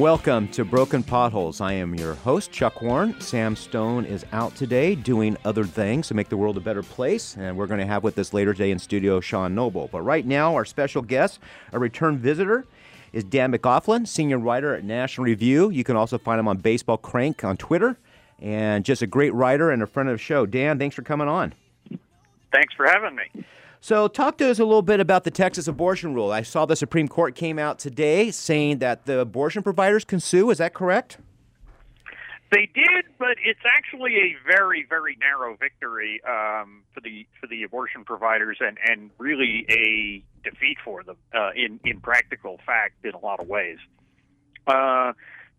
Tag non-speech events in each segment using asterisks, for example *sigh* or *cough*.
Welcome to Broken Potholes. I am your host, Chuck Warren. Sam Stone is out today doing other things to make the world a better place, and we're going to have with us later today in studio Sean Noble. But right now, our special guest, a return visitor, is Dan McLaughlin, senior writer at National Review. You can also find him on Baseball Crank on Twitter, and just a great writer and a friend of the show. Dan, thanks for coming on. Thanks for having me. So, talk to us a little bit about the Texas abortion rule. I saw the Supreme Court came out today saying that the abortion providers can sue. Is that correct? They did, but it's actually a very, very narrow victory um, for the for the abortion providers, and and really a defeat for them uh, in in practical fact in a lot of ways. Uh,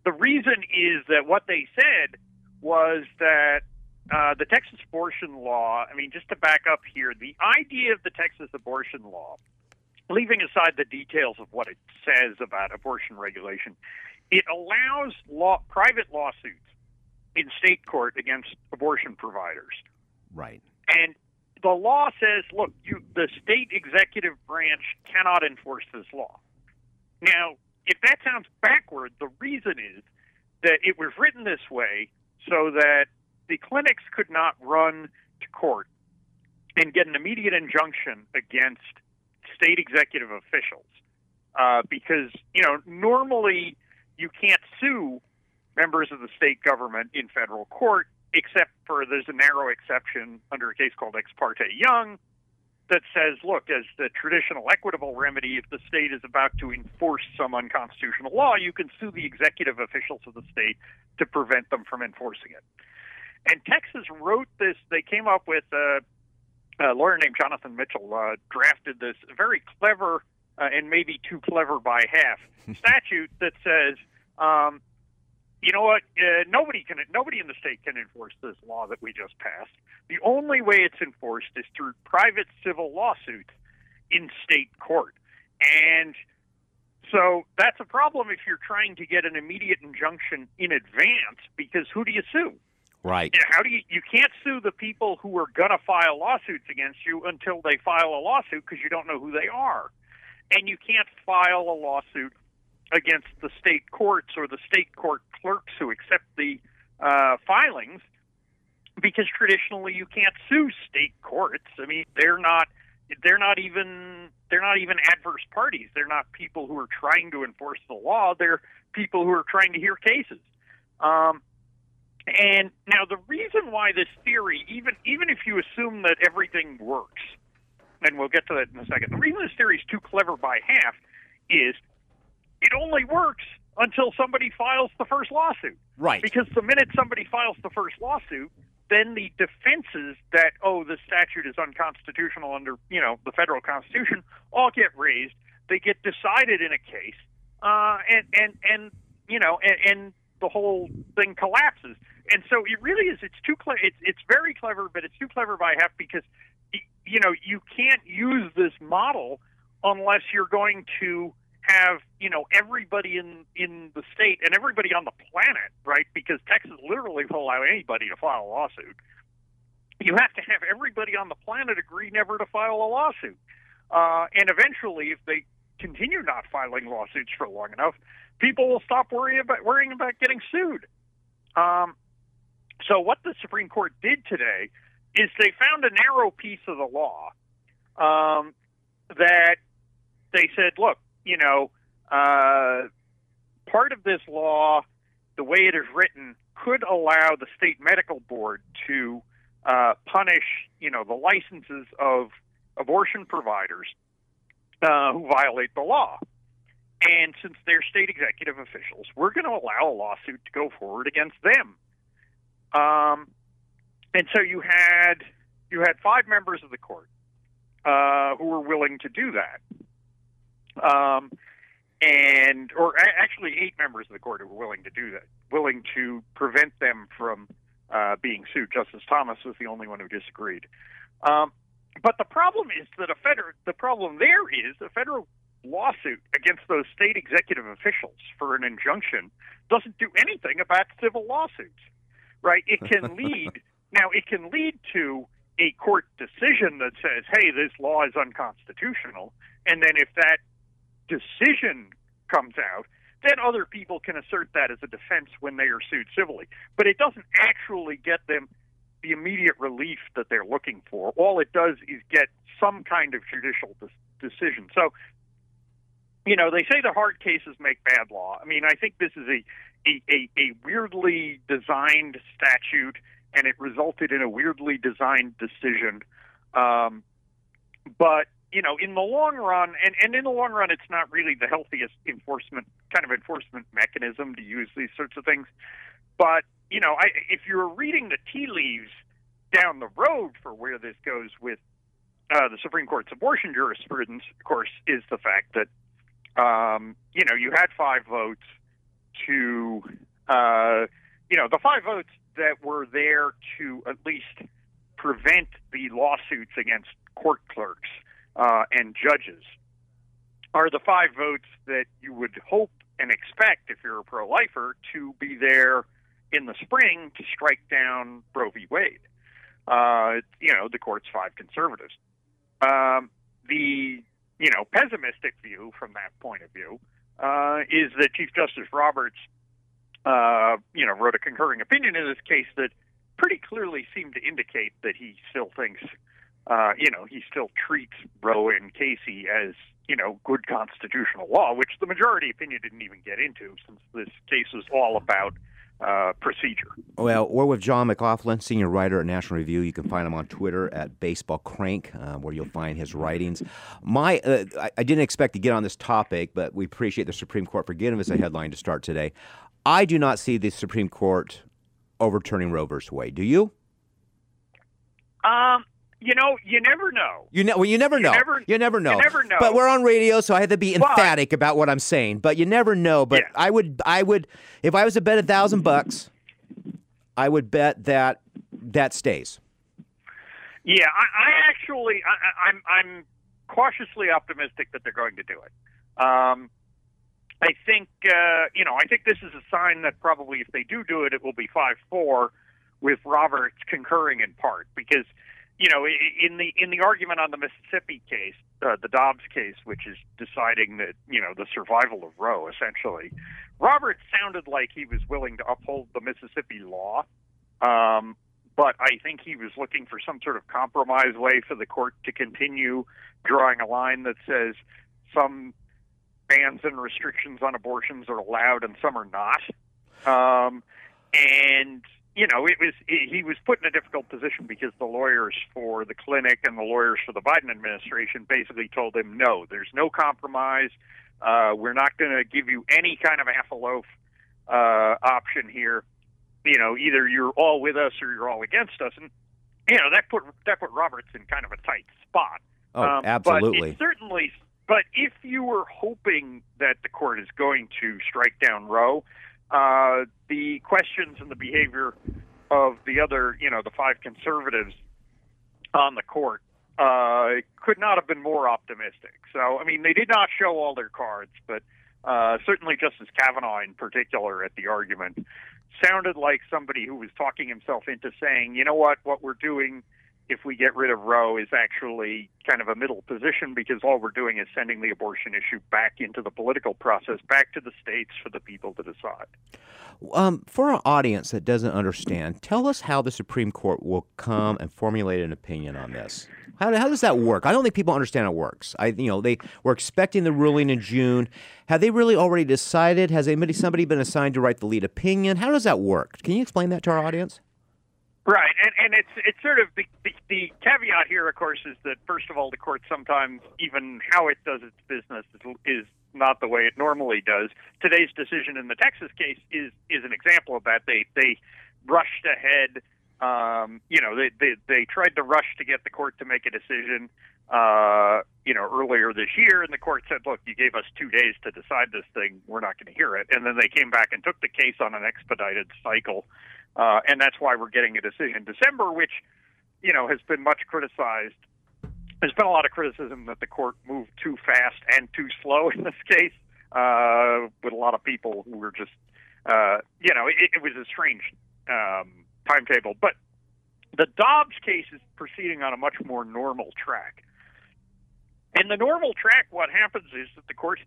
the reason is that what they said was that uh, the Texas abortion law, I mean, just to back up here, the idea of the Texas abortion law, leaving aside the details of what it says about abortion regulation, it allows law, private lawsuits in state court against abortion providers. Right. And the law says, look, you, the state executive branch cannot enforce this law. Now, if that sounds backward, the reason is that it was written this way so that the clinics could not run to court and get an immediate injunction against state executive officials uh, because you know normally you can't sue members of the state government in federal court except for there's a narrow exception under a case called ex parte young that says look as the traditional equitable remedy if the state is about to enforce some unconstitutional law you can sue the executive officials of the state to prevent them from enforcing it and Texas wrote this. They came up with uh, a lawyer named Jonathan Mitchell uh, drafted this very clever uh, and maybe too clever by half *laughs* statute that says, um, you know what? Uh, nobody can. Nobody in the state can enforce this law that we just passed. The only way it's enforced is through private civil lawsuits in state court, and so that's a problem if you're trying to get an immediate injunction in advance because who do you sue? Right. You know, how do you you can't sue the people who are to file lawsuits against you until they file a lawsuit because you don't know who they are, and you can't file a lawsuit against the state courts or the state court clerks who accept the uh, filings because traditionally you can't sue state courts. I mean, they're not they're not even they're not even adverse parties. They're not people who are trying to enforce the law. They're people who are trying to hear cases. Um, and now the reason why this theory, even even if you assume that everything works, and we'll get to that in a second, the reason this theory is too clever by half is it only works until somebody files the first lawsuit. Right. Because the minute somebody files the first lawsuit, then the defenses that oh the statute is unconstitutional under you know the federal constitution all get raised. They get decided in a case, uh, and and and you know and, and the whole thing collapses. And so it really is. It's too clever. It's it's very clever, but it's too clever by half because you know you can't use this model unless you're going to have you know everybody in in the state and everybody on the planet, right? Because Texas literally will allow anybody to file a lawsuit. You have to have everybody on the planet agree never to file a lawsuit, uh, and eventually, if they continue not filing lawsuits for long enough, people will stop worrying about worrying about getting sued. Um, so what the Supreme Court did today is they found a narrow piece of the law um, that they said, look, you know, uh, part of this law, the way it is written, could allow the state medical board to uh, punish, you know, the licenses of abortion providers uh, who violate the law. And since they're state executive officials, we're going to allow a lawsuit to go forward against them. Um, and so you had you had five members of the court uh, who were willing to do that, um, and or a- actually eight members of the court who were willing to do that, willing to prevent them from uh, being sued. Justice Thomas was the only one who disagreed. Um, but the problem is that a federal the problem there is a federal lawsuit against those state executive officials for an injunction doesn't do anything about civil lawsuits right? It can *laughs* lead now. It can lead to a court decision that says, "Hey, this law is unconstitutional," and then if that decision comes out, then other people can assert that as a defense when they are sued civilly. But it doesn't actually get them the immediate relief that they're looking for. All it does is get some kind of judicial de- decision. So, you know, they say the hard cases make bad law. I mean, I think this is a a, a, a weirdly designed statute, and it resulted in a weirdly designed decision. Um, but you know, in the long run, and, and in the long run, it's not really the healthiest enforcement kind of enforcement mechanism to use these sorts of things. But you know, I, if you're reading the tea leaves down the road for where this goes with uh, the Supreme Court's abortion jurisprudence, of course, is the fact that um, you know you had five votes to uh, you know the five votes that were there to at least prevent the lawsuits against court clerks uh, and judges are the five votes that you would hope and expect if you're a pro-lifer to be there in the spring to strike down Roe v. Wade. Uh, you know, the court's five conservatives. Um, the you know pessimistic view from that point of view uh, is that Chief Justice Roberts, uh, you know, wrote a concurring opinion in this case that pretty clearly seemed to indicate that he still thinks, uh, you know, he still treats Roe and Casey as you know good constitutional law, which the majority opinion didn't even get into, since this case was all about uh, procedure. Well, we're with John McLaughlin, senior writer at National Review. You can find him on Twitter at Baseball Crank, uh, where you'll find his writings. My, uh, I, I, didn't expect to get on this topic, but we appreciate the Supreme Court for giving us a headline to start today. I do not see the Supreme Court overturning Roe versus Wade. Do you? Um, you know, you never know. You know, well, you never know. You never, you never know. You never know. But we're on radio, so I have to be emphatic but, about what I'm saying. But you never know. But yeah. I would, I would, if I was to bet a thousand bucks, I would bet that that stays. Yeah, I, I actually, I, I'm, I'm cautiously optimistic that they're going to do it. Um, I think, uh, you know, I think this is a sign that probably if they do do it, it will be five four, with Roberts concurring in part because you know, in the in the argument on the Mississippi case, uh, the Dobbs case, which is deciding that you know the survival of Roe, essentially, Roberts sounded like he was willing to uphold the Mississippi law, um, but I think he was looking for some sort of compromise way for the court to continue drawing a line that says some bans and restrictions on abortions are allowed and some are not. Um, and you know, it was he was put in a difficult position because the lawyers for the clinic and the lawyers for the Biden administration basically told him, no, there's no compromise. Uh, we're not going to give you any kind of half a loaf uh, option here. You know, either you're all with us or you're all against us, and you know that put that put Roberts in kind of a tight spot. Oh, um, absolutely. But certainly, but if you were hoping that the court is going to strike down Roe, uh, the questions and the behavior of the other, you know, the five conservatives on the court uh, could not have been more optimistic. So, I mean, they did not show all their cards, but uh, certainly Justice Kavanaugh, in particular, at the argument, sounded like somebody who was talking himself into saying, you know what, what we're doing if we get rid of Roe is actually kind of a middle position because all we're doing is sending the abortion issue back into the political process, back to the states for the people to decide. Um, for our audience that doesn't understand, tell us how the Supreme Court will come and formulate an opinion on this. How, how does that work? I don't think people understand how it works. I, you know, they were expecting the ruling in June. Have they really already decided? Has anybody somebody been assigned to write the lead opinion? How does that work? Can you explain that to our audience? Right, and and it's it's sort of the, the the caveat here, of course, is that first of all, the court sometimes even how it does its business is, not the way it normally does. Today's decision in the Texas case is is an example of that. They they rushed ahead. Um, you know, they, they they tried to rush to get the court to make a decision. Uh, you know, earlier this year, and the court said, "Look, you gave us two days to decide this thing. We're not going to hear it." And then they came back and took the case on an expedited cycle. Uh, and that's why we're getting a decision in December, which, you know, has been much criticized. There's been a lot of criticism that the court moved too fast and too slow in this case, uh, with a lot of people who were just, uh, you know, it, it was a strange um, timetable. But the Dobbs case is proceeding on a much more normal track. In the normal track, what happens is that the court,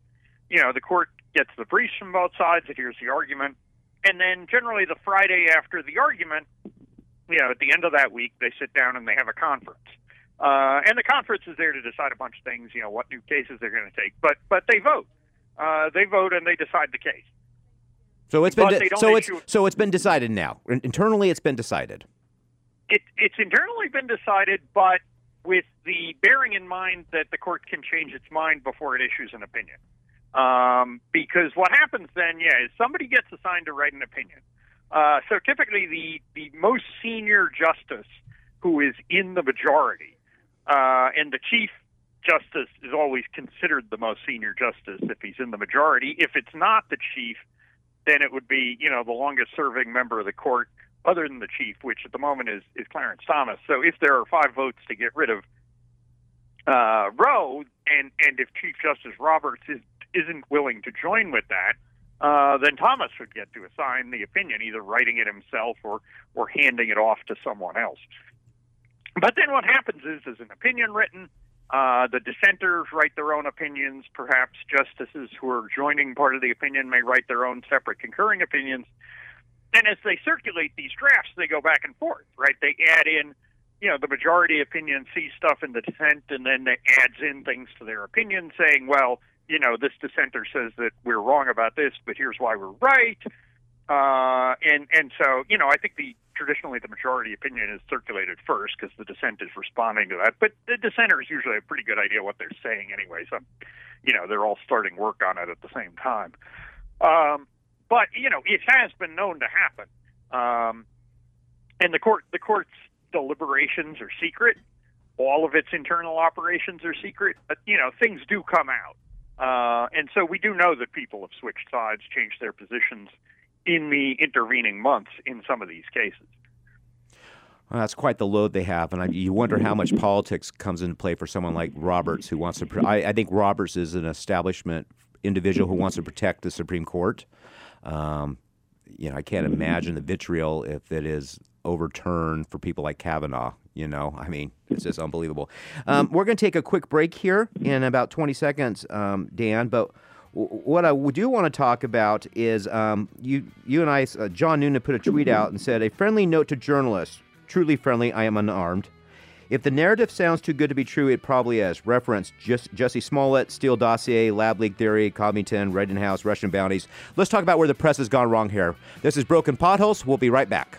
you know, the court gets the briefs from both sides, it hears the argument, and then generally the Friday after the argument, you know, at the end of that week, they sit down and they have a conference. Uh, and the conference is there to decide a bunch of things, you know, what new cases they're going to take. But but they vote. Uh, they vote and they decide the case. So it's been de- so it's so it's been decided now. Internally, it's been decided. It, it's internally been decided, but with the bearing in mind that the court can change its mind before it issues an opinion. Um, because what happens then, yeah, is somebody gets assigned to write an opinion. Uh, so typically, the the most senior justice who is in the majority, uh, and the chief justice is always considered the most senior justice if he's in the majority. If it's not the chief, then it would be you know the longest serving member of the court other than the chief, which at the moment is, is Clarence Thomas. So if there are five votes to get rid of uh, Roe, and and if Chief Justice Roberts is isn't willing to join with that, uh, then Thomas would get to assign the opinion, either writing it himself or or handing it off to someone else. But then what happens is, there's an opinion written. Uh, the dissenters write their own opinions. Perhaps justices who are joining part of the opinion may write their own separate concurring opinions. And as they circulate these drafts, they go back and forth, right? They add in, you know, the majority opinion sees stuff in the dissent, and then they adds in things to their opinion, saying, well, you know, this dissenter says that we're wrong about this, but here's why we're right. Uh, and and so, you know, I think the traditionally the majority opinion is circulated first because the dissent is responding to that. But the dissenters usually have a pretty good idea what they're saying anyway. So, you know, they're all starting work on it at the same time. Um, but you know, it has been known to happen. Um, and the court, the court's deliberations are secret. All of its internal operations are secret. But you know, things do come out, uh, and so we do know that people have switched sides, changed their positions in the intervening months in some of these cases. Well, that's quite the load they have, and I, you wonder how much politics comes into play for someone like Roberts, who wants to. I, I think Roberts is an establishment individual who wants to protect the Supreme Court. Um, you know, I can't imagine the vitriol if it is overturned for people like Kavanaugh. You know, I mean, it's just unbelievable. Um, we're going to take a quick break here in about 20 seconds, um, Dan. But what I do want to talk about is um, you, you and I, uh, John Noonan put a tweet out and said, a friendly note to journalists. Truly friendly, I am unarmed. If the narrative sounds too good to be true, it probably is. Reference Jus- Jussie Smollett, Steele Dossier, Lab Leak Theory, Covington, Rittenhouse, Russian bounties. Let's talk about where the press has gone wrong here. This is Broken Potholes. We'll be right back.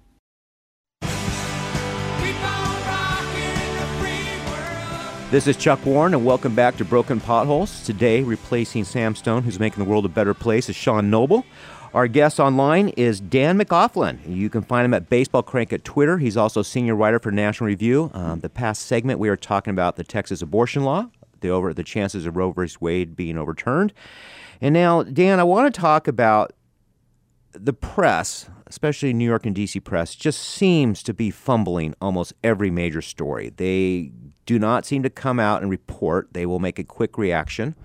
This is Chuck Warren, and welcome back to Broken Potholes. Today, replacing Sam Stone, who's making the world a better place, is Sean Noble. Our guest online is Dan McLaughlin. You can find him at Baseball Crank at Twitter. He's also senior writer for National Review. Um, the past segment, we were talking about the Texas abortion law, the over the chances of Roe versus Wade being overturned. And now, Dan, I want to talk about the press, especially New York and DC press, just seems to be fumbling almost every major story. They do not seem to come out and report. They will make a quick reaction.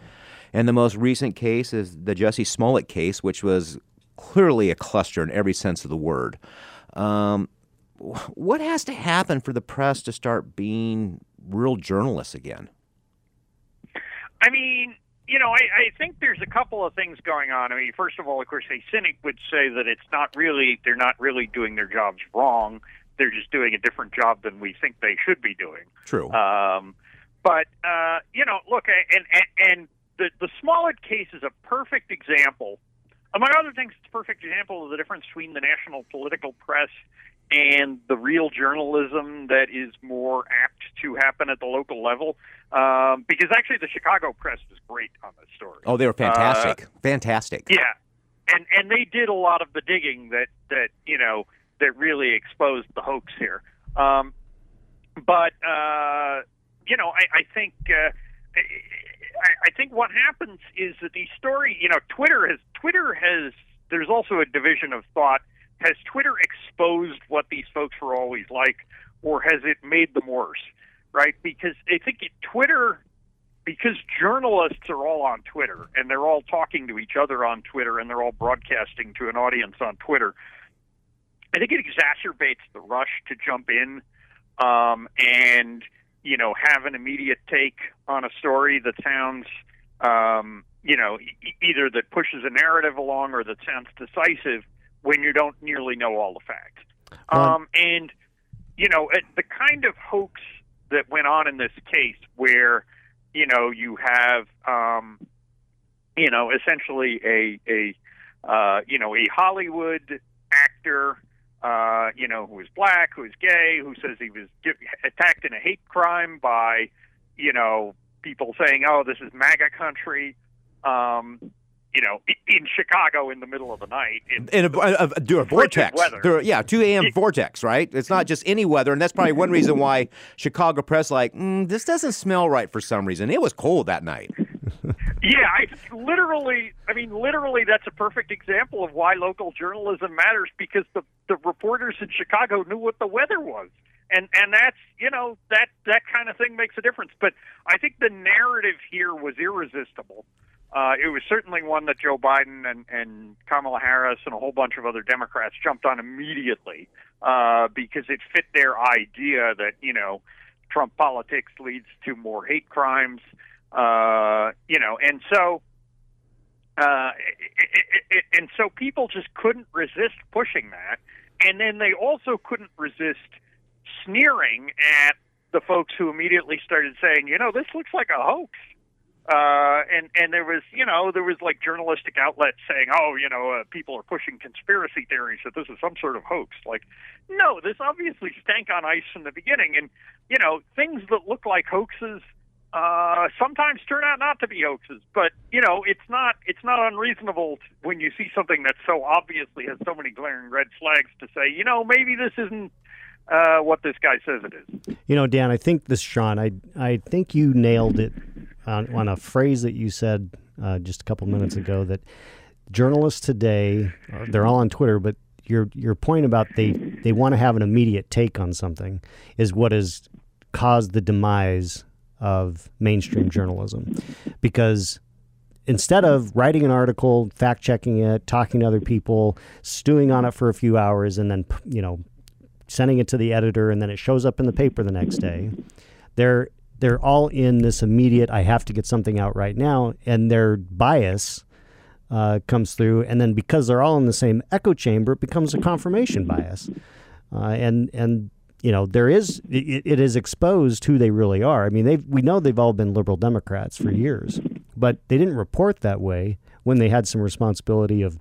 And the most recent case is the Jussie Smollett case, which was clearly a cluster in every sense of the word. Um, what has to happen for the press to start being real journalists again? I mean, you know, I, I think there's a couple of things going on. I mean, first of all, of course, a cynic would say that it's not really, they're not really doing their jobs wrong. They're just doing a different job than we think they should be doing. True. Um, but uh, you know, look, and and, and the the Smollett case is a perfect example. Among other things, it's a perfect example of the difference between the national political press and the real journalism that is more apt to happen at the local level. Um, because actually, the Chicago press was great on this story. oh, they were fantastic. fantastic. Yeah, and and they did a lot of the digging that that you know that really exposed the hoax here. Um, but uh, you know, I, I think uh, I, I think what happens is that the story, you know, Twitter has Twitter has. There's also a division of thought. Has Twitter exposed what these folks were always like, or has it made them worse? Right? Because I think it, Twitter, because journalists are all on Twitter and they're all talking to each other on Twitter and they're all broadcasting to an audience on Twitter. I think it exacerbates the rush to jump in um, and you know have an immediate take on a story that sounds um, you know e- either that pushes a narrative along or that sounds decisive when you don't nearly know all the facts. Um, and you know it, the kind of hoax that went on in this case, where you know you have um, you know essentially a a uh, you know a Hollywood actor uh, you know, who is black, who is gay, who says he was get, attacked in a hate crime by, you know, people saying, "Oh, this is MAGA country." Um, you know, in Chicago in the middle of the night. In, in a, a, a, a vortex. There, yeah, 2 a.m. vortex, right? It's not just any weather. And that's probably one reason *laughs* why Chicago press, like, mm, this doesn't smell right for some reason. It was cold that night. *laughs* yeah, I literally, I mean, literally, that's a perfect example of why local journalism matters because the the reporters in Chicago knew what the weather was, and and that's you know that that kind of thing makes a difference. But I think the narrative here was irresistible. Uh, it was certainly one that Joe Biden and, and Kamala Harris and a whole bunch of other Democrats jumped on immediately uh, because it fit their idea that you know Trump politics leads to more hate crimes. Uh, you know, and so uh, it, it, and so people just couldn't resist pushing that, and then they also couldn't resist sneering at the folks who immediately started saying, you know, this looks like a hoax. Uh, and and there was you know there was like journalistic outlets saying oh you know uh, people are pushing conspiracy theories that this is some sort of hoax like no this obviously stank on ice from the beginning and you know things that look like hoaxes uh, sometimes turn out not to be hoaxes. But you know, it's not it's not unreasonable when you see something that so obviously has so many glaring red flags to say, you know, maybe this isn't uh, what this guy says it is. You know, Dan, I think this, Sean, I I think you nailed it on, on a phrase that you said uh, just a couple minutes ago *laughs* that journalists today they're all on Twitter, but your your point about they they want to have an immediate take on something is what has caused the demise of mainstream journalism. Because instead of writing an article, fact checking it, talking to other people, stewing on it for a few hours, and then you know sending it to the editor, and then it shows up in the paper the next day, they're they're all in this immediate. I have to get something out right now, and their bias. Uh, comes through, and then because they're all in the same echo chamber, it becomes a confirmation bias, uh, and and you know there is it, it is exposed who they really are. I mean, they we know they've all been liberal Democrats for years, but they didn't report that way when they had some responsibility of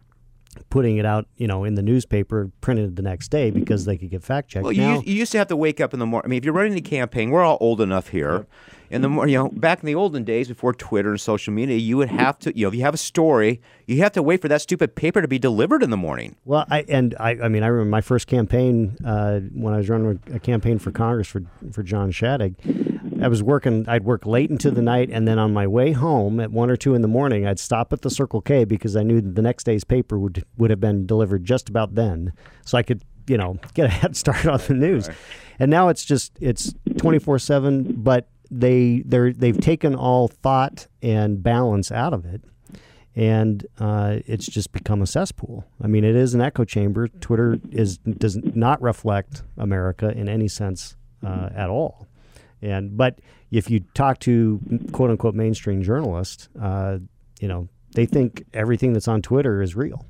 putting it out, you know, in the newspaper, printed the next day because they could get fact checked. Well, you, now, used, you used to have to wake up in the morning. I mean, if you're running a campaign, we're all old enough here. In the morning, you know, back in the olden days before Twitter and social media, you would have to, you know, if you have a story, you have to wait for that stupid paper to be delivered in the morning. Well, I and I, I mean, I remember my first campaign uh, when I was running a campaign for Congress for for John Shadegg. I was working. I'd work late into the night, and then on my way home at one or two in the morning, I'd stop at the Circle K because I knew that the next day's paper would would have been delivered just about then, so I could you know *laughs* get a head start on the news. Right. And now it's just it's twenty four seven, but they they they've taken all thought and balance out of it and uh, it's just become a cesspool. I mean, it is an echo chamber. Twitter is does not reflect America in any sense uh, at all. And but if you talk to quote unquote mainstream journalists, uh, you know they think everything that's on Twitter is real.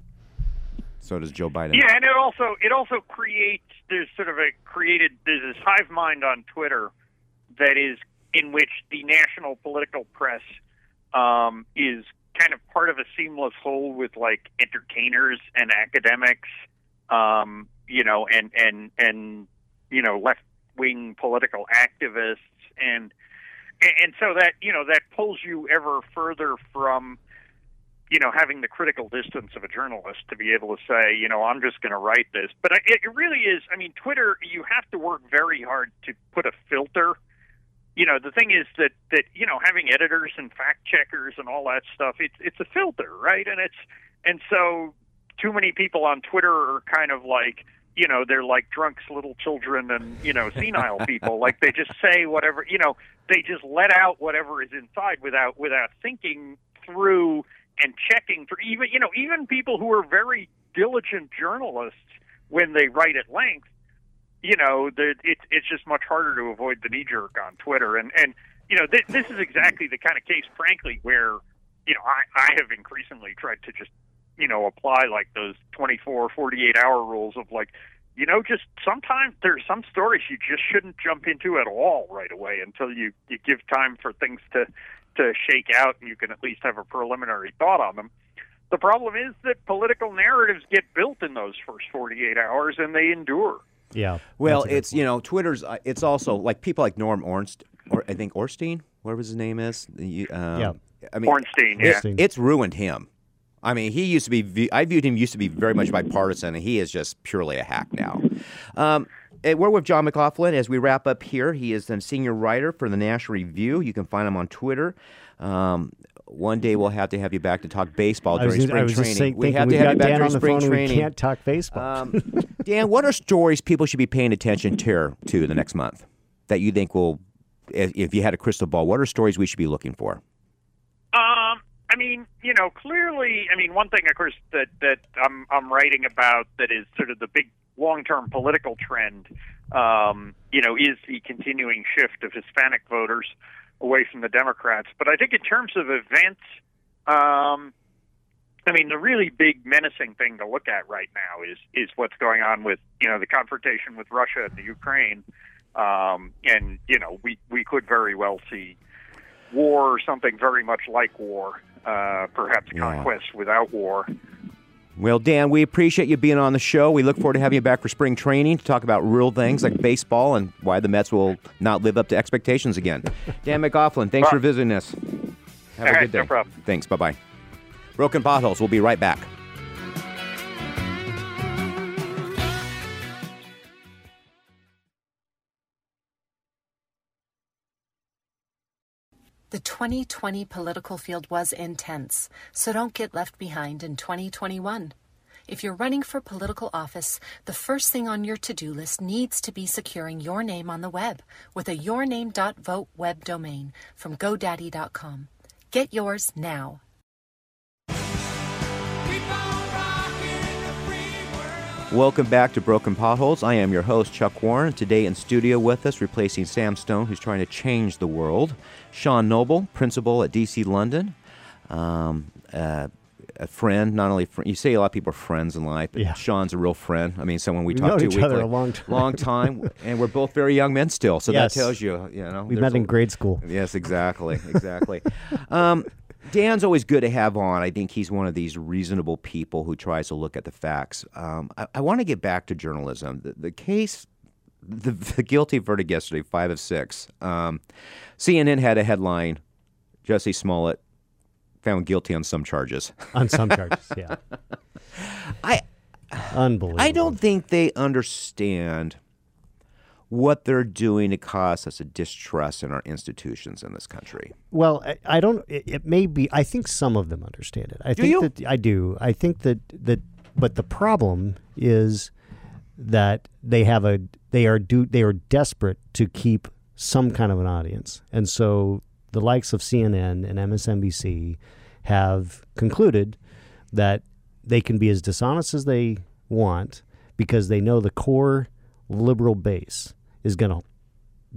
So does Joe Biden. Yeah, and it also it also creates there's sort of a created there's this hive mind on Twitter that is in which the national political press um, is kind of part of a seamless whole with like entertainers and academics, um, you know, and and and you know left wing political activists and and so that you know that pulls you ever further from you know having the critical distance of a journalist to be able to say you know I'm just going to write this but it, really is I mean Twitter you have to work very hard to put a filter you know, the thing is that that you know, having editors and fact checkers and all that stuff, it's it's a filter, right? And it's and so too many people on Twitter are kind of like you know they're like drunks little children and you know senile people. Like they just say whatever you know they just let out whatever is inside without without thinking through and checking for even you know even people who are very diligent journalists when they write at length you know the, it, it's just much harder to avoid the knee jerk on twitter. And and you know th- this is exactly the kind of case frankly where you know i i have increasingly tried to just you know apply like those 24 48 hour rules of like you know just sometimes there's some stories you just shouldn't jump into at all right away until you you give time for things to to shake out and you can at least have a preliminary thought on them the problem is that political narratives get built in those first 48 hours and they endure Yeah. Well, that's a good it's you know Twitter's. uh, It's also like people like Norm Ornst, or I think Orstein, whatever his name is. You- Um, Yeah. I mean, Ornstein, yeah. Ornstein. it's ruined him. I mean, he used to be. I viewed him used to be very much bipartisan, and he is just purely a hack now. Um, we're with John McLaughlin as we wrap up here. He is the senior writer for the National Review. You can find him on Twitter. Um, one day we'll have to have you back to talk baseball during just- spring training. saying, we have to have you back Dan during on the spring phone training. we can't talk baseball. Um, *laughs* Dan, what are stories people should be paying attention to to the next month that you think will, if, if you had a crystal ball, what are stories we should be looking for? Um, I mean, you know, clearly, I mean, one thing, of course, that that I'm I'm writing about that is sort of the big long-term political trend. Um, you know, is the continuing shift of Hispanic voters away from the Democrats. But I think in terms of events, um, I mean, the really big menacing thing to look at right now is is what's going on with you know the confrontation with Russia and the Ukraine. Um, and you know, we we could very well see war or something very much like war, uh, perhaps Yeah. conquest without war. Well, Dan, we appreciate you being on the show. We look forward to having you back for spring training to talk about real things like baseball and why the Mets will not live up to expectations again. Dan McLaughlin, thanks for visiting us. Have a All right, good day. no problem. Thanks. Bye bye. Broken Potholes. We'll be right back. The 2020 political field was intense, so don't get left behind in 2021. If you're running for political office, the first thing on your to do list needs to be securing your name on the web with a yourname.vote web domain from GoDaddy.com. Get yours now. Welcome back to Broken Potholes. I am your host, Chuck Warren. Today in studio with us, replacing Sam Stone, who's trying to change the world, Sean Noble, principal at DC London. Um, uh, a friend, not only fr- you say a lot of people are friends in life, but Yeah. Sean's a real friend. I mean, someone we We've talk to each other weekly. a long time. long *laughs* time, and we're both very young men still. So Yes. that tells you, you know, we met a- in grade school. Yes, exactly, exactly. *laughs* um, Dan's always good to have on. I think he's one of these reasonable people who tries to look at the facts. Um, I, I want to get back to journalism. The, the case, the, the guilty verdict yesterday, five of six. Um, CNN had a headline: Jussie Smollett found guilty on some charges. on some *laughs* charges. Yeah, I unbelievable. I don't think they understand what they're doing to cause us a distrust in our institutions in this country. Well, I, I don't. It, it may be. I think some of them understand it. I Do think you? that I do. I think that that. But the problem is that they have a. They are do. They are desperate to keep some kind of an audience, and so the likes of CNN and MSNBC have concluded that they can be as dishonest as they want because they know the core liberal base is going to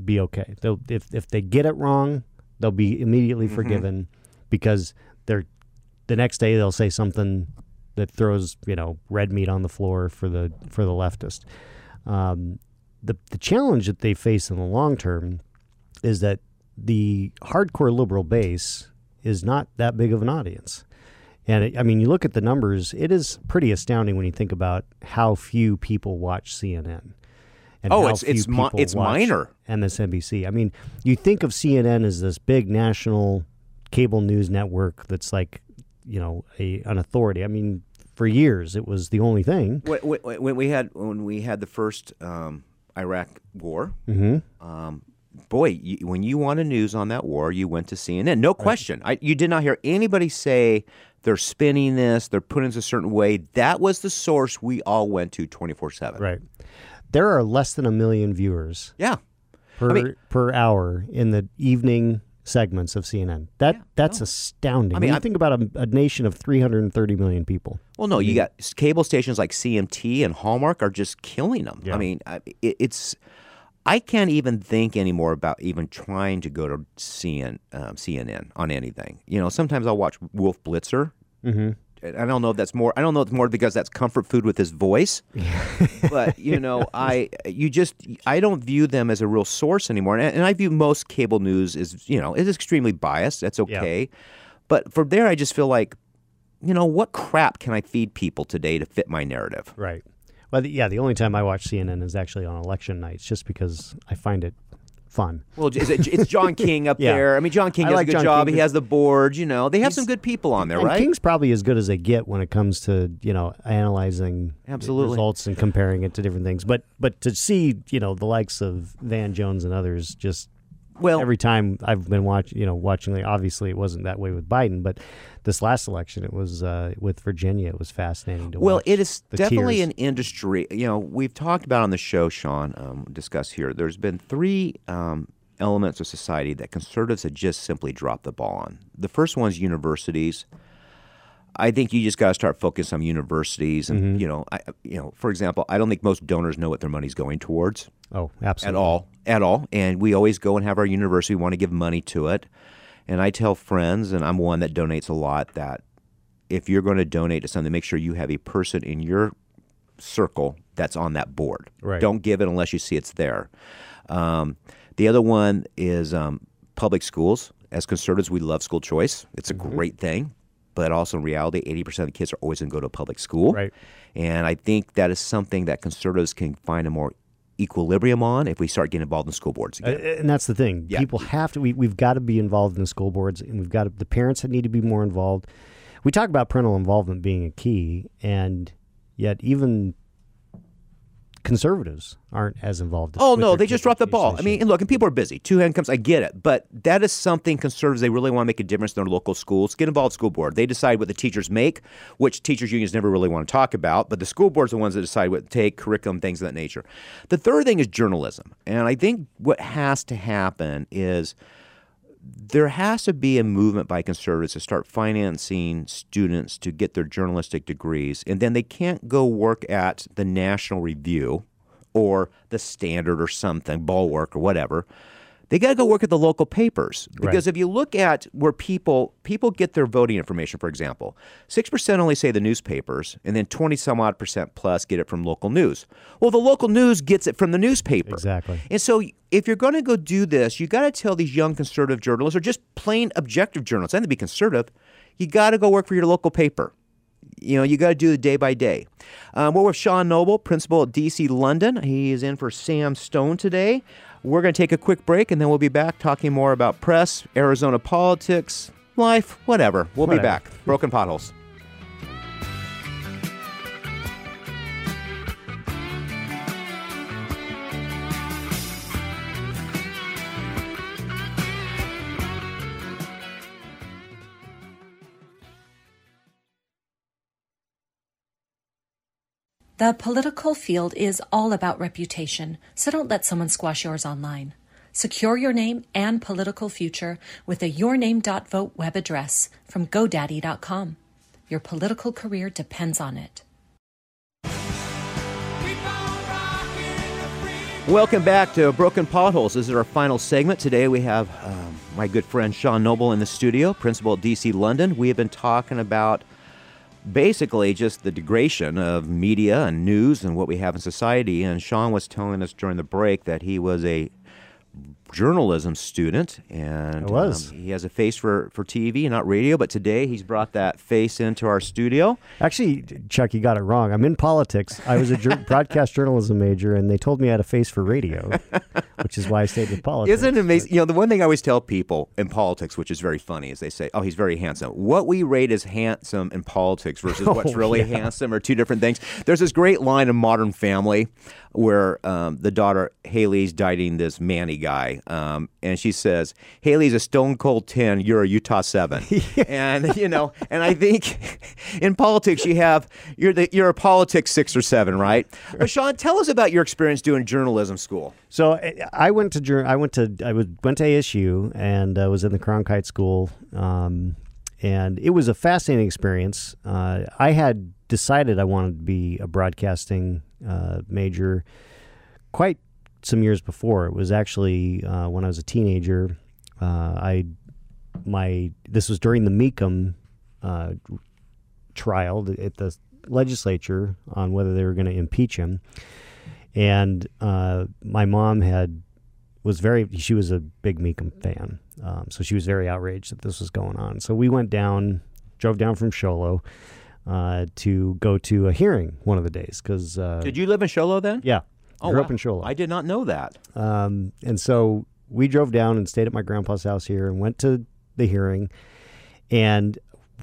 be okay. They'll if if they get it wrong, they'll be immediately forgiven because they're the next day they'll say something that throws you know red meat on the floor for the for the leftist. Um, the the challenge that they face in the long term is that the hardcore liberal base is not that big of an audience. And it, I mean, you look at the numbers; it is pretty astounding when you think about how few people watch CNN. And Oh, it's- it's mi- it's minor. MSNBC. I mean, you think of CNN as this big national cable news network that's like, you know, a an authority. I mean, for years it was the only thing. When, when, we had when we had the first um, Iraq war, Mm-hmm. um, boy, you, when you wanted news on that war, you went to CNN. No question. I, you did not hear anybody say they're spinning this, they're putting this a certain way. That was the source we all went to 24 7. Right. There are less than a million viewers Yeah. per mean- per hour in the evening segments of CNN. That Yeah, that's no. astounding. I I mean, I- you think about a, a nation of 330 million people. Well, no, you got cable stations like CMT and Hallmark are just killing them. Yeah. I mean, I, it, it's. I can't even think anymore about even trying to go to CN, um, CNN on anything. You know, sometimes I'll watch Wolf Blitzer. Mm-hmm. I don't know if that's more. I don't know if it's more because that's comfort food with his voice, *laughs* but you know, I you just I don't view them as a real source anymore, and, and I view most cable news as you know is extremely biased. That's Yeah. okay, but from there, I just feel like, you know, what crap can I feed people today to fit my narrative? Right. Well, the, yeah, the only time I watch CNN is actually on election nights, just because I find it fun. Well, is it, it's John *laughs* King up Yeah. there. I mean, John King I does like a good John job. King. He has the board. You know, they have He's- some good people on there, and right? King's probably as good as they get when it comes to you know analyzing Absolutely. results and comparing it to different things. But but to see you know the likes of Van Jones and others just well, every time I've been watching, you know, watching. Like, obviously, it wasn't that way with Biden, but this last election, it was uh, with Virginia. It was fascinating to Well, watch. Well, it is definitely tears. an industry. You know, we've talked about on the show, Sean, um, discuss here. There's been three um, elements of society that conservatives have just simply dropped the ball on. The first one is universities. I think you just got to start focusing on universities, and Mm-hmm. you know, I, you know, for example, I don't think most donors know what their money's going towards oh, absolutely, at all, at all. And we always go and have our university. Want to give money to it. And I tell friends, and I'm one that donates a lot, that if you're going to donate to something, make sure you have a person in your circle that's on that board. Right. Don't give it unless you see it's there. Um, the other one is um, public schools. As conservatives, we love school choice. It's a Mm-hmm. great thing. But also in reality, 80% of the kids are always going to go to a public school. Right. And I think that is something that conservatives can find a more equilibrium on if we start getting involved in school boards Uh, again. and that's the thing. Yeah. People have to. We, we've got to be involved in the school boards, and we've got to, the parents that need to be more involved. We talk about parental involvement being a key, and yet even conservatives aren't as involved. Oh no, they just dropped the ball. I mean, and look, and people are busy. Two incomes, I get it, but that is something conservatives they really want to make a difference in their local schools. Get involved school board. They decide what the teachers make, which teachers unions never really want to talk about, but the school board's the ones that decide what to take, curriculum, things of that nature. The third thing is journalism, and I think what has to happen is there has to be a movement by conservatives to start financing students to get their journalistic degrees, and then they can't go work at the National Review or the Standard or something, Bulwark or whatever. They got to go work at the local papers because if you look at where people people get their voting information, for example, six percent only say the newspapers, and then twenty some odd percent plus get it from local news. Well, the local news gets it from the newspaper. Exactly. And so, if you're going to go do this, you got to tell these young conservative journalists, or just plain objective journalists, and to be conservative, you got to go work for your local paper. You know, you got to do the day by day. Um, we're with Sean Noble, principal at DC London. He is in for Sam Stone today. We're going to take a quick break, and then we'll be back talking more about press, Arizona politics, life, whatever. We'll be back. Broken potholes. The political field is all about reputation, so don't let someone squash yours online. Secure your name and political future with a yourname.vote web address from GoDaddy.com. Your political career depends on it. Welcome back to Broken Potholes. This is our final segment. Today we have um, my good friend Sean Noble in the studio, principal at DC London. We have been talking about basically just the degradation of media and news and what we have in society. And Sean was telling us during the break that he was a journalism student and um, he has a face for, for TV, not radio, but today he's brought that face into our studio. Actually, Chuck, you got it wrong. I'm in politics. I was a jur- *laughs* broadcast journalism major, and they told me I had a face for radio. *laughs* which is why I stayed with politics. Isn't it amazing? You know, the one thing I always tell people in politics, which is very funny, is they say, "Oh, he's very handsome." What we rate as handsome in politics versus *laughs* what's Oh, really yeah. handsome are two different things. There's this great line in Modern Family where um, the daughter Haley's dating this Manny guy, um, and she says, "Haley's a stone cold ten. You're a Utah seven. *laughs* And you know, and I think *laughs* in politics you have you're the you're a politics six or seven, right? But Sean, tell us about your experience doing journalism school. So I- I went to I went to I was went to ASU and uh, was in the Cronkite School, um, and it was a fascinating experience. Uh, I had decided I wanted to be a broadcasting uh, major quite some years before. It was actually uh, when I was a teenager. Uh, I my this was during the Mecham uh, trial at the legislature on whether they were going to impeach him and uh, my mom had was very she was a big Mecham fan, um, so she was very outraged that this was going on. So we went down, drove down from Show Low uh, to go to a hearing one of the days because uh, Did you live in Show Low then? yeah, Oh, grew wow. up in Show Low. I did not know that. Um, and so we drove down and stayed at my grandpa's house here and went to the hearing. And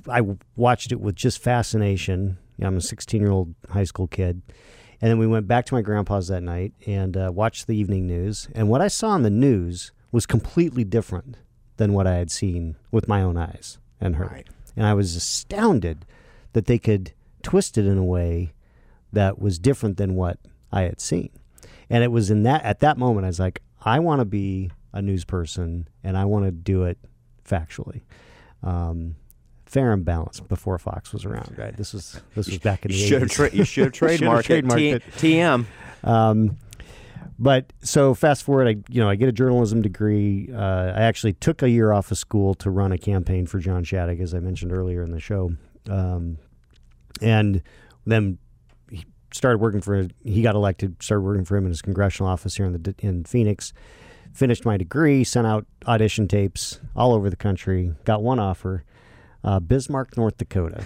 I watched it with just fascination. You know, I'm a 16 year old high school kid. And then we went back to my grandpa's that night and uh, watched the evening news. And what I saw on the news was completely different than what I had seen with my own eyes and heard. Right. And I was astounded that they could twist it in a way that was different than what I had seen. And it was in that at that moment I was like, I want to be a news person and I want to do it factually. Um, fair and balanced before Fox was around, right? This was this was back in the You should have 80s. tra- you should have *laughs* trademarked, it. trademarked T-. TM. Um, but so fast forward, I you know I get a journalism degree. Uh, I actually took a year off of school to run a campaign for John Shadegg, as I mentioned earlier in the show, um, and then he started working for. He got elected, started working for him in his congressional office here in the in Phoenix. Finished my degree, sent out audition tapes all over the country. Got one offer. Uh, Bismarck, North Dakota,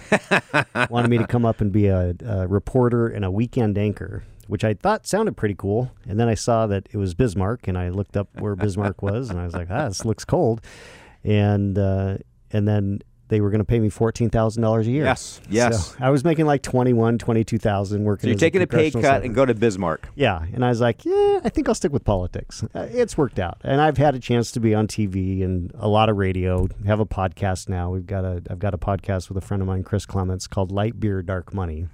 *laughs* wanted me to come up and be a, a reporter and a weekend anchor, which I thought sounded pretty cool. And then I saw that it was Bismarck, and I looked up where Bismarck was, and I was like, "Ah, this looks cold." And uh, and then they were going to pay me fourteen thousand dollars a year. Yes, yes. So I was making like twenty one, twenty two thousand working. So you're taking a pay cut senator. and go to Bismarck. Yeah, and I was like, yeah, I think I'll stick with politics. Uh, it's worked out, and I've had a chance to be on TV and a lot of radio. Have a podcast now. We've got a I've got a podcast with a friend of mine, Chris Clements, called Light Beer, Dark Money.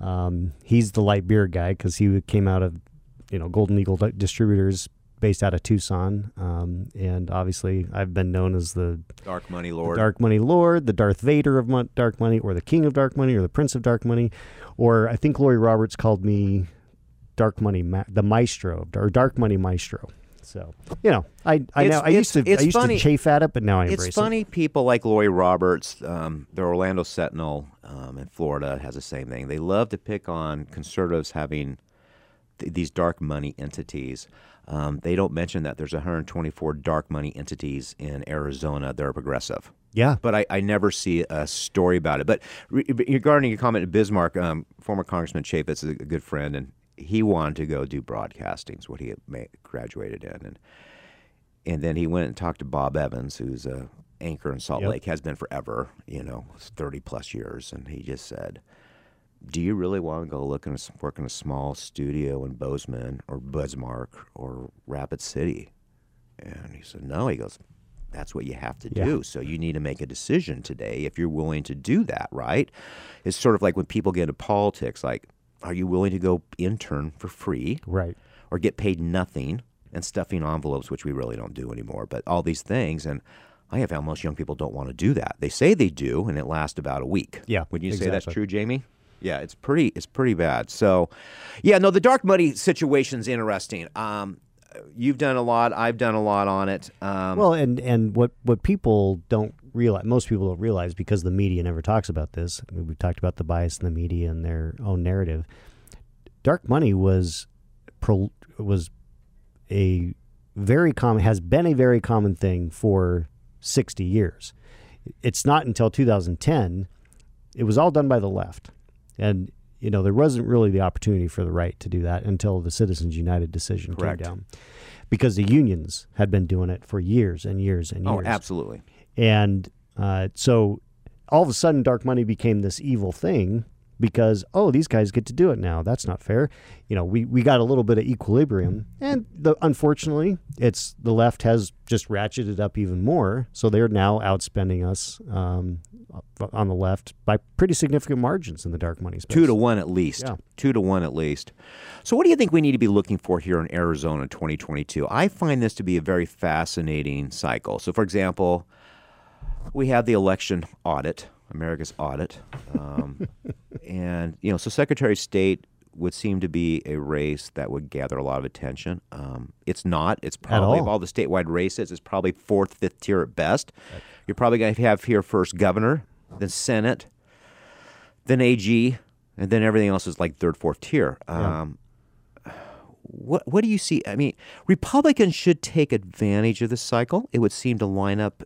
Um, he's the light beer guy because he came out of you know Golden Eagle Distributors, based out of Tucson, um, and obviously I've been known as the Dark Money the Lord. Dark Money Lord, the Darth Vader of Mon- Dark Money, or the King of Dark Money, or the Prince of Dark Money, or I think Laurie Roberts called me Dark Money, Ma- the Maestro, or Dark Money Maestro. So you know, I I, now, I used to I used funny. to chafe at it, but now I embrace It's funny, people like Laurie Roberts, um, the Orlando Sentinel um, in Florida has the same thing. They love to pick on conservatives having th- these dark money entities. Um, they don't mention that there's 124 dark money entities in Arizona that are progressive. Yeah, But I, I never see a story about it. But re- regarding your comment to Bismarck, um, former Congressman Chaffetz is a good friend, and he wanted to go do broadcasting, is what he graduated in. And and then he went and talked to Bob Evans, who's a anchor in Salt Yep. Lake, has been forever, you know, 30 plus years. And he just said, do you really want to go look in a, s- work in a small studio in Bozeman or Bismarck or Rapid City? And he said, no. He goes, that's what you have to Yeah. do. So you need to make a decision today if you're willing to do that, right? It's sort of like when people get into politics, like, are you willing to go intern for free right. or get paid nothing and stuffing envelopes, which we really don't do anymore, but all these things. And I have found most young people don't want to do that. They say they do, and it lasts about a week. Yeah, Would you say that's true, Jamie? Yeah, it's pretty. It's pretty bad. So, yeah, no, the dark money situation's interesting. Um, you've done a lot. I've done a lot on it. Um, Well, and and what what people don't realize, most people don't realize, because the media never talks about this. I mean, We've talked about the bias in the media and their own narrative. Dark money was pro, was a very common has been a very common thing for sixty years. It's not until 2010 it was all done by the left, and you know there wasn't really the opportunity for the right to do that until the Citizens United decision Correct. came down. because the unions had been doing it for years and years and years. Oh, absolutely. And uh, so all of a sudden, dark money became this evil thing because oh, these guys get to do it now. That's not fair. You know, we, we got a little bit of equilibrium, and the, unfortunately, it's the left has just ratcheted up even more. So they're now outspending us um, on the left by pretty significant margins in the dark money space. Two to one at least. Yeah. Two to one at least. So, what do you think we need to be looking for here in Arizona in 2022? I find this to be a very fascinating cycle. So, for example, we have the election audit, America's audit, um, *laughs* and you know, so Secretary of State would seem to be a race that would gather a lot of attention. Um, it's not. It's probably all. of all the statewide races, it's probably fourth, fifth tier at best. You're probably going to have here first governor, then Senate, then AG, and then everything else is like third, fourth tier. Um, what what do you see? I mean, Republicans should take advantage of this cycle. It would seem to line up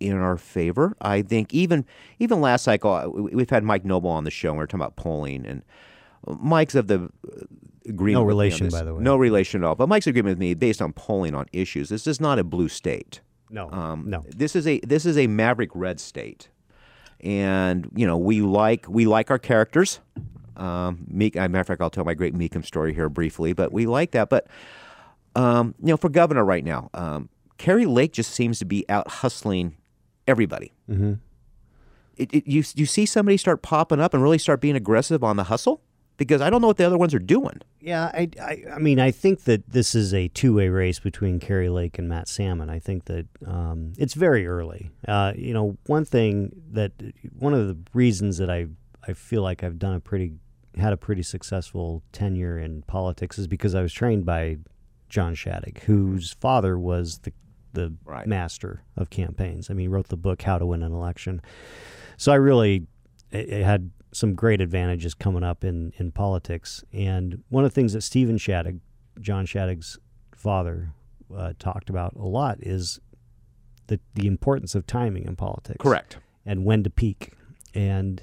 in our favor. I think even even last cycle, uh, we- we've had Mike Noble on the show. and We are talking about polling, and Mike's of the uh, agreement. No with me relation, by the way. No relation at all. But Mike's agreement with me based on polling on issues. This is not a blue state. No, Um, no. This is a this is a maverick red state, and you know we like we like our characters. Um, Meek, as a matter of fact, I'll tell my great Mecham story here briefly, but we like that. But um, you know, for governor right now, um, Kari Lake just seems to be out hustling everybody. Mm-hmm. It, it, you you see somebody start popping up and really start being aggressive on the hustle because I don't know what the other ones are doing. Yeah, I, I, I mean, I think that this is a two-way race between Kari Lake and Matt Salmon. I think that um, it's very early. Uh, you know, one thing that one of the reasons that I I feel like I've done a pretty had a pretty successful tenure in politics is because I was trained by John Shadegg, whose father was the the Right. master of campaigns. I mean, he wrote the book How to Win an Election. So I really it, it had some great advantages coming up in, in politics. And one of the things that Stephen Shadegg, John Shadegg's father, uh, talked about a lot is the the importance of timing in politics. Correct. And when to peak. And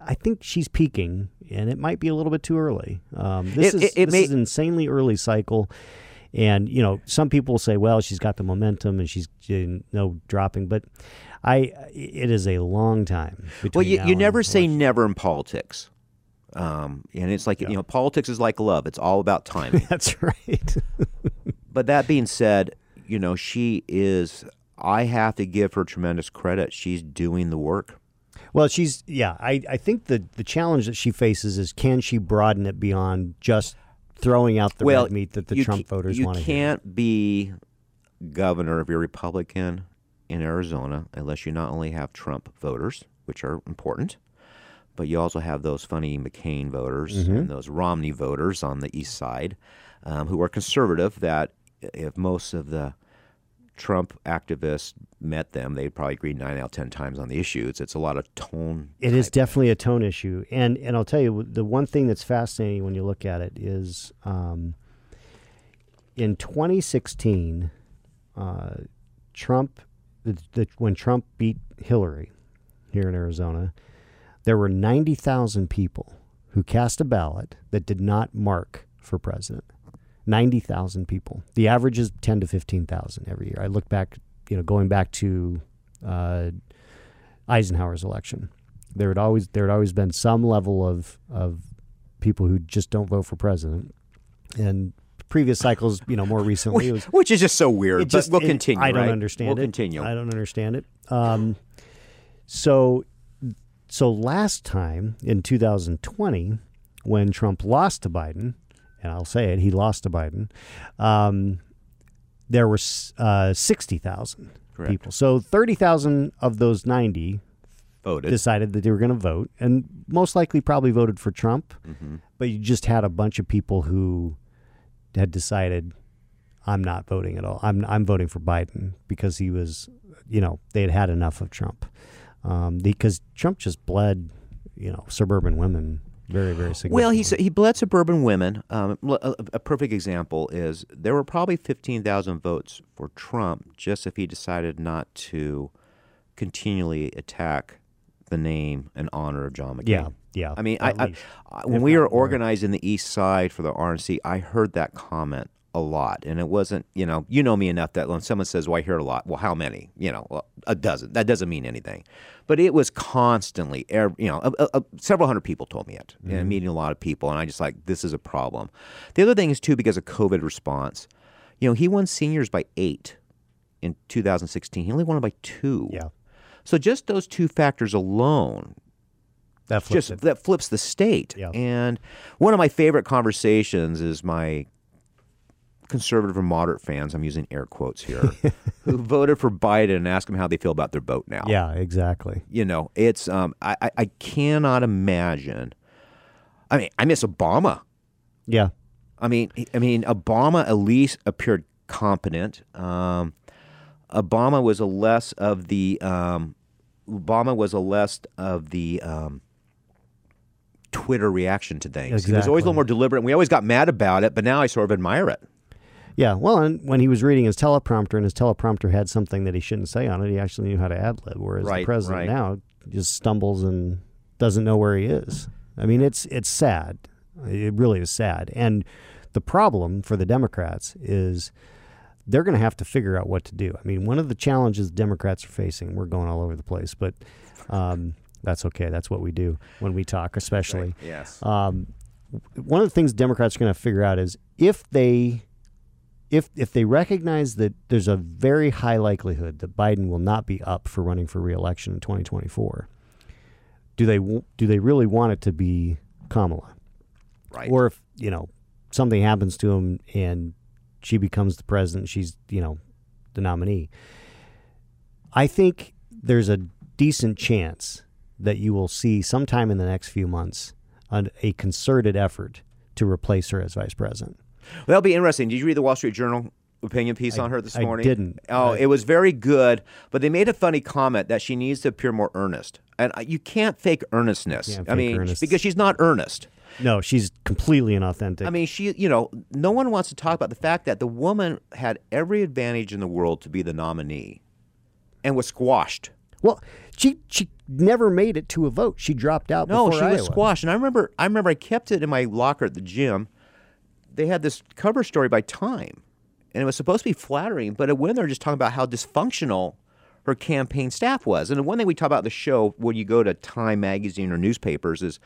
I think she's peaking, and it might be a little bit too early. Um, this It- is it- it this may- is an insanely early cycle. And you know, some people say, "Well, she's got the momentum and she's you know dropping," but I, it is a long time. Well, you, you never say election. never in politics. Um, and it's like, you know, politics is like love. It's all about timing. *laughs* That's right. *laughs* but that being said, you know, she is, I have to give her tremendous credit. She's doing the work. well, she's yeah. I, I think the the challenge that she faces is can she broaden it beyond just throwing out the well, red meat that the Trump voters want to hear. You can't be governor if you're Republican in Arizona unless you not only have Trump voters, which are important, but you also have those funny McCain voters Mm-hmm. and those Romney voters on the east side um, who are conservative. That if most of the Trump activists met them, they'd probably agree nine out of ten times on the issues. It's a lot of tone. It is definitely a tone issue, and and I'll tell you the one thing that's fascinating when you look at it is um, in 2016, uh, Trump, the, the, when Trump beat Hillary here in Arizona, there were 90,000 people who cast a ballot that did not mark for president. 90,000 people. The average is 10 to 15,000 every year. I look back, you know, going back to uh, Eisenhower's election. There had always there had always been some level of of people who just don't vote for president. And previous cycles, you know, more recently it was Which is just so weird. it just but we'll it- continue. I don't right? understand We'll it. continue. I don't understand it. Um, so, so last time in 2020, when Trump lost to Biden, and I'll say it, he lost to Biden. Um, there were uh, 60,000 people. So 30,000 of those 90 Voted. decided that they were going to vote, and most likely probably voted for Trump. Mm-hmm. But you just had a bunch of people who had decided, I'm not voting at all. I'm I'm voting for Biden because he was, you know, they had had enough of Trump, um, because Trump just bled, you know, suburban women very very significantly. Well, he he bled suburban women. Um, a, a perfect example is there were probably fifteen thousand votes for Trump just if he decided not to continually attack the name and honor of John McCain. yeah yeah. I mean, I, I. I when If we were organizing the East Side for the RNC, I heard that comment a lot, and it wasn't. You know, you know me enough that when someone says, "Well, I hear a lot," well, how many? You know, well, a dozen. That doesn't mean anything. But it was constantly, you know, a, a, several hundred people told me it, and mm-hmm. meeting a lot of people, and I just like this is a problem. The other thing is too because of COVID response. You know, he won seniors by eight in 2016. He only won by two. Yeah. So just those two factors alone That flips just it. that flips the state. Yeah. And one of my favorite conversations is my conservative or moderate fans, I'm using air quotes here, *laughs* who voted for Biden and ask them how they feel about their vote now. Yeah, exactly. You know, it's um I, I, I cannot imagine I mean, I miss Obama. Yeah. I mean, I mean, Obama at least appeared competent. Um, Obama was a less of the um, Obama was a less of the um, Twitter reaction to things. He was always a little more deliberate. And we always got mad about it, but now I sort of admire it. Yeah, well, and when he was reading his teleprompter and his teleprompter had something that he shouldn't say on it, he actually knew how to ad lib. Whereas Right, the president right. now just stumbles and doesn't know where he is. I mean, it's it's sad. It really is sad. And the problem for the Democrats is they're going to have to figure out what to do. I mean, one of the challenges Democrats are facing, we're going all over the place, but um, that's okay. That's what we do when we talk, especially. Yes. Um, one of the things Democrats are going to figure out is if they if if they recognize that there's a very high likelihood that Biden will not be up for running for reelection in 2024, do they do they really want it to be Kamala? right. Or if you know something happens to him and she becomes the president, she's you know the nominee. I think there's a decent chance that you will see sometime in the next few months a concerted effort to replace her as vice president. That'll be interesting. Did you read the Wall Street Journal opinion piece on her this I morning? didn't. Oh, I- it was very good, but they made a funny comment that she needs to appear more earnest. And uh, you can't fake earnestness. Can't I mean, earnest. because she's not earnest. No, she's completely inauthentic. I mean, she, you know, no one wants to talk about the fact that the woman had every advantage in the world to be the nominee and was squashed. well, she she never made it to a vote. She dropped out. No, she was squashed. And I remember, I remember, I kept it in my locker at the gym. They had this cover story by Time, and it was supposed to be flattering, but it went there just talking about how dysfunctional her campaign staff was. And the one thing we talk about in the show when you go to Time magazine or newspapers is,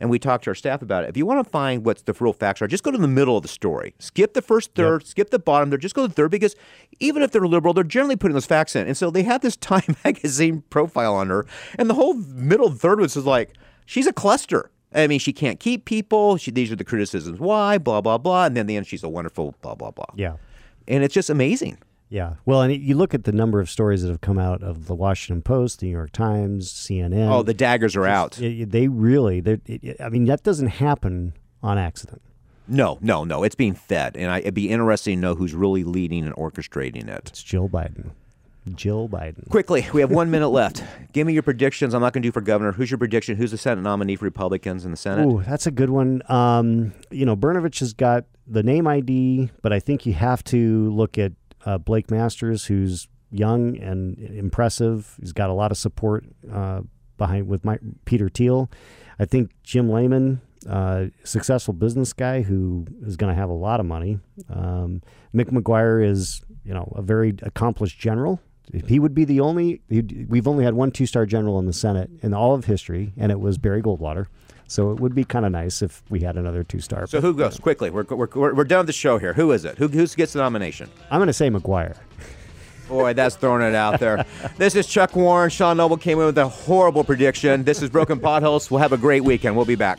and we talk to our staff about it. If you want to find what the real facts are, just go to the middle of the story. Skip the first third, skip the bottom there, just go to the third because even if they're liberal, they're generally putting those facts in. And so they had this *laughs* Time magazine profile on her, and the whole middle third was just like, she's a cluster. I mean, she can't keep people. She, these are the criticisms. Why? Blah blah blah. And then the end, she's a wonderful blah blah blah. Yeah. And it's just amazing. Yeah. Well, and you look at the number of stories that have come out of the Washington Post, the New York Times, CNN. Oh, the daggers are out. It- they really, it- I mean, that doesn't happen on accident. No, no, no. It's being fed, and I, it'd be interesting to know who's really leading and orchestrating it. It's Jill Biden. Jill Biden. Quickly, we have one minute left. *laughs* Give me your predictions. I'm not going to do for governor. Who's your prediction? Who's the Senate nominee for Republicans in the Senate? Ooh, that's a good one. Um, you know, Brnovich has got the name ID, but I think you have to look at uh, Blake Masters, who's young and impressive. He's got a lot of support uh, behind with my, Peter Thiel. I think Jim Lamon, uh, successful business guy who is going to have a lot of money. Um, Mick McGuire is, you know, a very accomplished general. He would be the only. We've only had one two-star general in the Senate in all of history, and it was Barry Goldwater. So it would be kind of nice if we had another two-star. So who goes quickly? We're, we're, we're, done with the show here. Who is it? Who who gets the nomination? I'm going to say McGuire. Boy, that's throwing it out there. *laughs* this is Chuck Warren. Sean Noble came in with a horrible prediction. This is Broken Potholes. We'll have a great weekend. We'll be back.